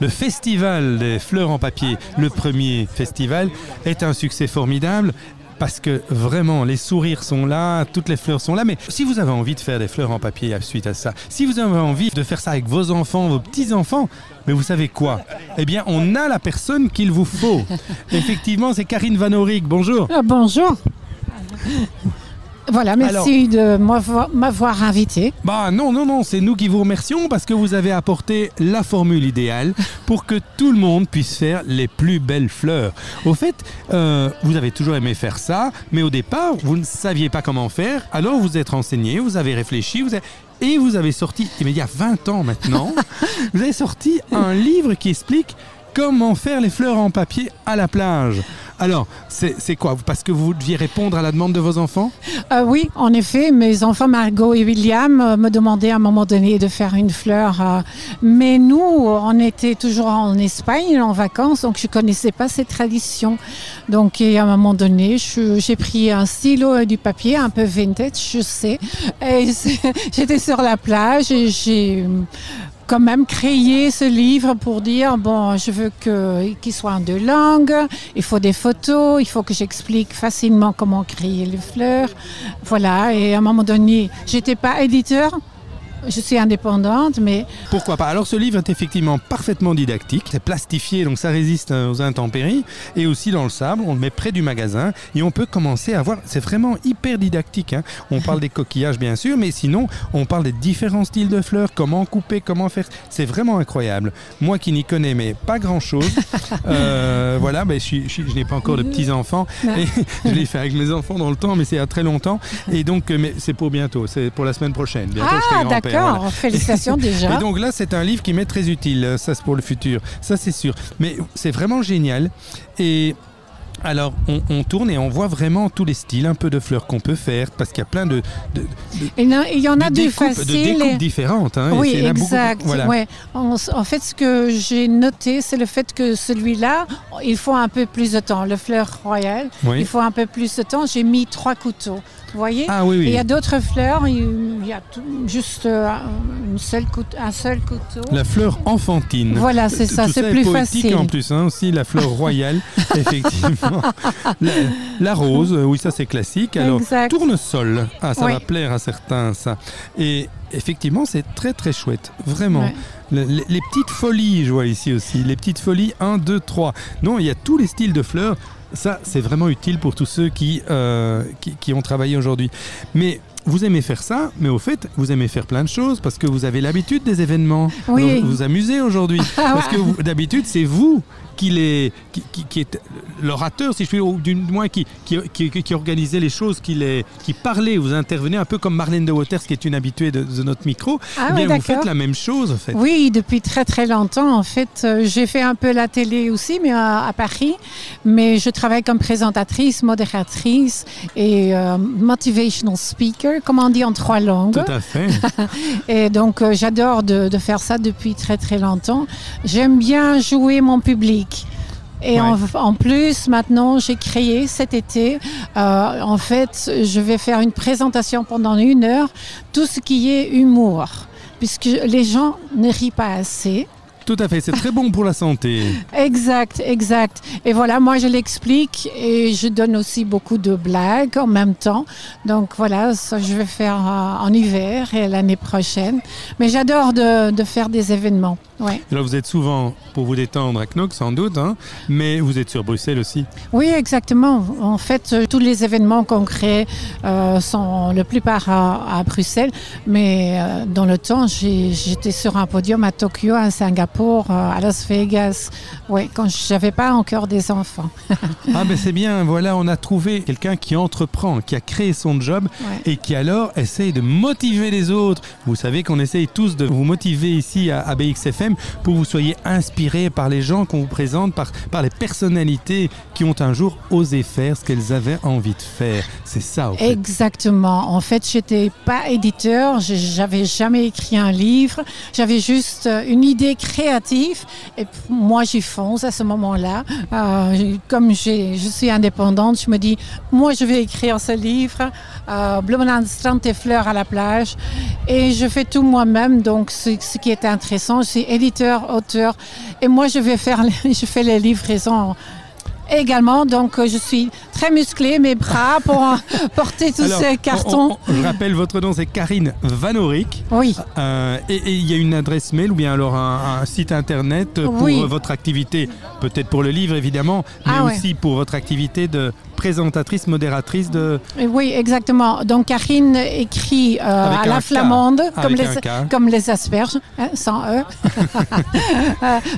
Le festival des fleurs en papier, le premier festival, est un succès formidable parce que vraiment les sourires sont là, toutes les fleurs sont là. Mais si vous avez envie de faire des fleurs en papier suite à ça, si vous avez envie de faire ça avec vos enfants, vos petits-enfants, mais vous savez quoi? Eh bien, on a la personne qu'il vous faut. Effectivement, c'est Karine Van Auric. Bonjour. Ah, bonjour. Voilà, merci de m'avoir invité. Bah non, non, non, c'est nous qui vous remercions parce que vous avez apporté la formule idéale pour que tout le monde puisse faire les plus belles fleurs. Au fait, euh, vous avez toujours aimé faire ça, mais au départ, vous ne saviez pas comment faire, alors vous êtes renseigné, vous avez réfléchi, vous et vous avez sorti, il y a 20 ans maintenant, vous avez sorti un livre qui explique comment faire les fleurs en papier à la plage. Alors, c'est quoi? Parce que vous deviez répondre à la demande de vos enfants? Euh, Oui, en effet. Mes enfants, Margot et William, euh, me demandaient à un moment donné de faire une fleur. Euh, mais nous, on était toujours en Espagne, en vacances, donc je ne connaissais pas ces traditions. Donc, à un moment donné, j'ai pris un stylo et du papier, un peu vintage, je sais. J'étais sur la plage et j'ai quand même créé ce livre pour dire bon, je veux qu'il soit en deux langues, il faut des photos, il faut que j'explique facilement comment créer les fleurs. Voilà, et à un moment donné, j'étais pas éditeur, je suis indépendante, mais... Pourquoi pas? Alors ce livre est effectivement parfaitement didactique, c'est plastifié, donc ça résiste aux intempéries, et aussi dans le sable, on le met près du magasin, et on peut commencer à voir, c'est vraiment hyper didactique. Hein. On parle des coquillages bien sûr, mais sinon on parle des différents styles de fleurs, comment couper, comment faire, c'est vraiment incroyable. Moi qui n'y connais mais pas grand-chose, euh, voilà, ben, je, je, n'ai pas encore de petits-enfants, et je l'ai fait avec mes enfants dans le temps, mais c'est a très longtemps, et donc mais c'est pour bientôt, c'est pour la semaine prochaine. Bientôt, ah, d'accord félicitations déjà. Et donc là, c'est un livre qui m'est très utile, ça c'est pour le futur, ça c'est sûr. Mais c'est vraiment génial. Et alors, on, tourne et on voit vraiment tous les styles, un peu de fleurs qu'on peut faire, parce qu'il y a plein de. il y en a de découpes, différentes. Hein, oui, exact. Ouais. En, fait, ce que j'ai noté, c'est le fait que celui-là, il faut un peu plus de temps. Le fleur royal, il faut un peu plus de temps. J'ai mis trois couteaux. Vous voyez? Ah, oui, oui. il y a d'autres fleurs, il y a juste euh, une seule un seul couteau. La fleur enfantine. Voilà, c'est ça, c'est plus facile. en plus, hein, aussi la fleur royale, effectivement. La, rose, oui, ça c'est classique. Alors, tournesol, ah, ça va plaire à certains, ça. Et effectivement, c'est très très chouette, vraiment. Les, les, petites folies, je vois ici aussi, les petites folies 1, 2, 3. Non, il y a tous les styles de fleurs. Ça, c'est vraiment utile pour tous ceux qui, euh, qui, ont travaillé aujourd'hui. Mais vous aimez faire ça, mais au fait, vous aimez faire plein de choses parce que vous avez l'habitude des événements. Oui. Vous vous amusez aujourd'hui. Ah parce que d'habitude, c'est vous qui, est, qui, est l'orateur, si je puis ou du moins qui, qui, organisait les choses, qui, les, qui parlait, vous intervenez un peu comme Marlène de Waters, qui est une habituée de, notre micro. Ah, bien, vous faites la même chose, en fait. Oui, depuis très très longtemps, en fait. Euh, j'ai fait un peu la télé aussi, mais à, Paris. Mais je travaille comme présentatrice, modératrice et euh, motivational speaker, comme on dit en trois langues. Tout à fait. et donc, euh, j'adore de, de faire ça depuis très très longtemps. J'aime bien jouer mon public. Et en, plus, maintenant, j'ai créé cet été, euh, en fait, je vais faire une présentation pendant une heure, tout ce qui est humour, puisque les gens ne rient pas assez. Tout à fait, c'est très bon pour la santé. exact, exact. Et voilà, moi je l'explique et je donne aussi beaucoup de blagues en même temps. Donc voilà, ça je vais faire euh, en hiver et l'année prochaine. Mais j'adore de, de, faire des événements. Ouais. Alors vous êtes souvent pour vous détendre à Knock sans doute, hein, mais vous êtes sur Bruxelles aussi. Oui, exactement. En fait, euh, tous les événements qu'on crée euh, sont le plupart à, Bruxelles, mais dans le temps, j'étais sur un podium à Tokyo, à Singapour pour euh, à Las Vegas, oui, quand je n'avais pas encore des enfants. ah ben c'est bien, voilà, on a trouvé quelqu'un qui entreprend, qui a créé son job et qui alors essaye de motiver les autres. Vous savez qu'on essaye tous de vous motiver ici à, BXFM pour que vous soyez inspirés par les gens qu'on vous présente, par, par les personnalités qui ont un jour osé faire ce qu'elles avaient envie de faire. C'est ça, au fait. Exactement. En fait, j'étais pas éditeur, j'avais jamais écrit un livre, j'avais juste euh, une idée créative et moi j'y fonce à ce moment-là. Euh, comme je suis indépendante, je me dis, moi je vais écrire ce livre, euh, Bloemen aan het strand et fleurs à la plage et je fais tout moi-même. Donc ce, qui est intéressant, je suis éditeur, auteur et moi je vais faire, je fais les livraisons également. Donc euh, je suis très musclée, mes bras pour euh, porter tous Alors, ces on- cartons. on- on- je rappelle, votre nom, c'est Karine Van Orick. Oui, Euh, et il y a une adresse mail ou bien alors un, un site internet pour Oui. votre activité, peut-être pour le livre évidemment, mais Ah ouais. aussi pour votre activité de présentatrice, modératrice de... oui, exactement. Donc Karine écrit euh, à la flamande, comme les, comme les asperges, hein, sans E.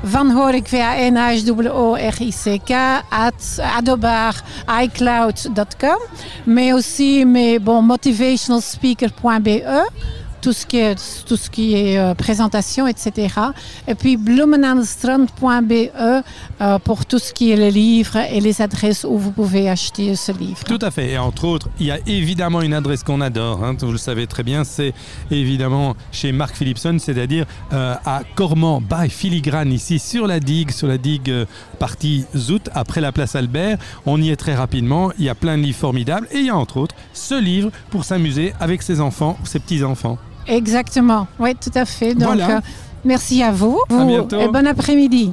Van Horik, V-A-N-H-O-R-I-C-K, at adobar, iCloud.com, mais aussi mes, bon, motivationalspeaker.be. Tout ce qui est, tout ce qui est euh, présentation, etc. Et puis bloemenaandestrand.be euh, pour tout ce qui est le livre et les adresses où vous pouvez acheter ce livre. Tout à fait. Et entre autres, il y a évidemment une adresse qu'on adore, hein, vous le savez très bien, c'est évidemment chez Marc Philipson, c'est-à-dire euh, à Cormand, by Filigrane, ici sur la digue, sur la digue euh, partie Zout, après la place Albert. On y est très rapidement, il y a plein de livres formidables et il y a entre autres ce livre pour s'amuser avec ses enfants, ses petits-enfants. Exactement, oui, tout à fait. Donc, Voilà. euh, merci à vous. À Vous- bientôt. Et bon après-midi.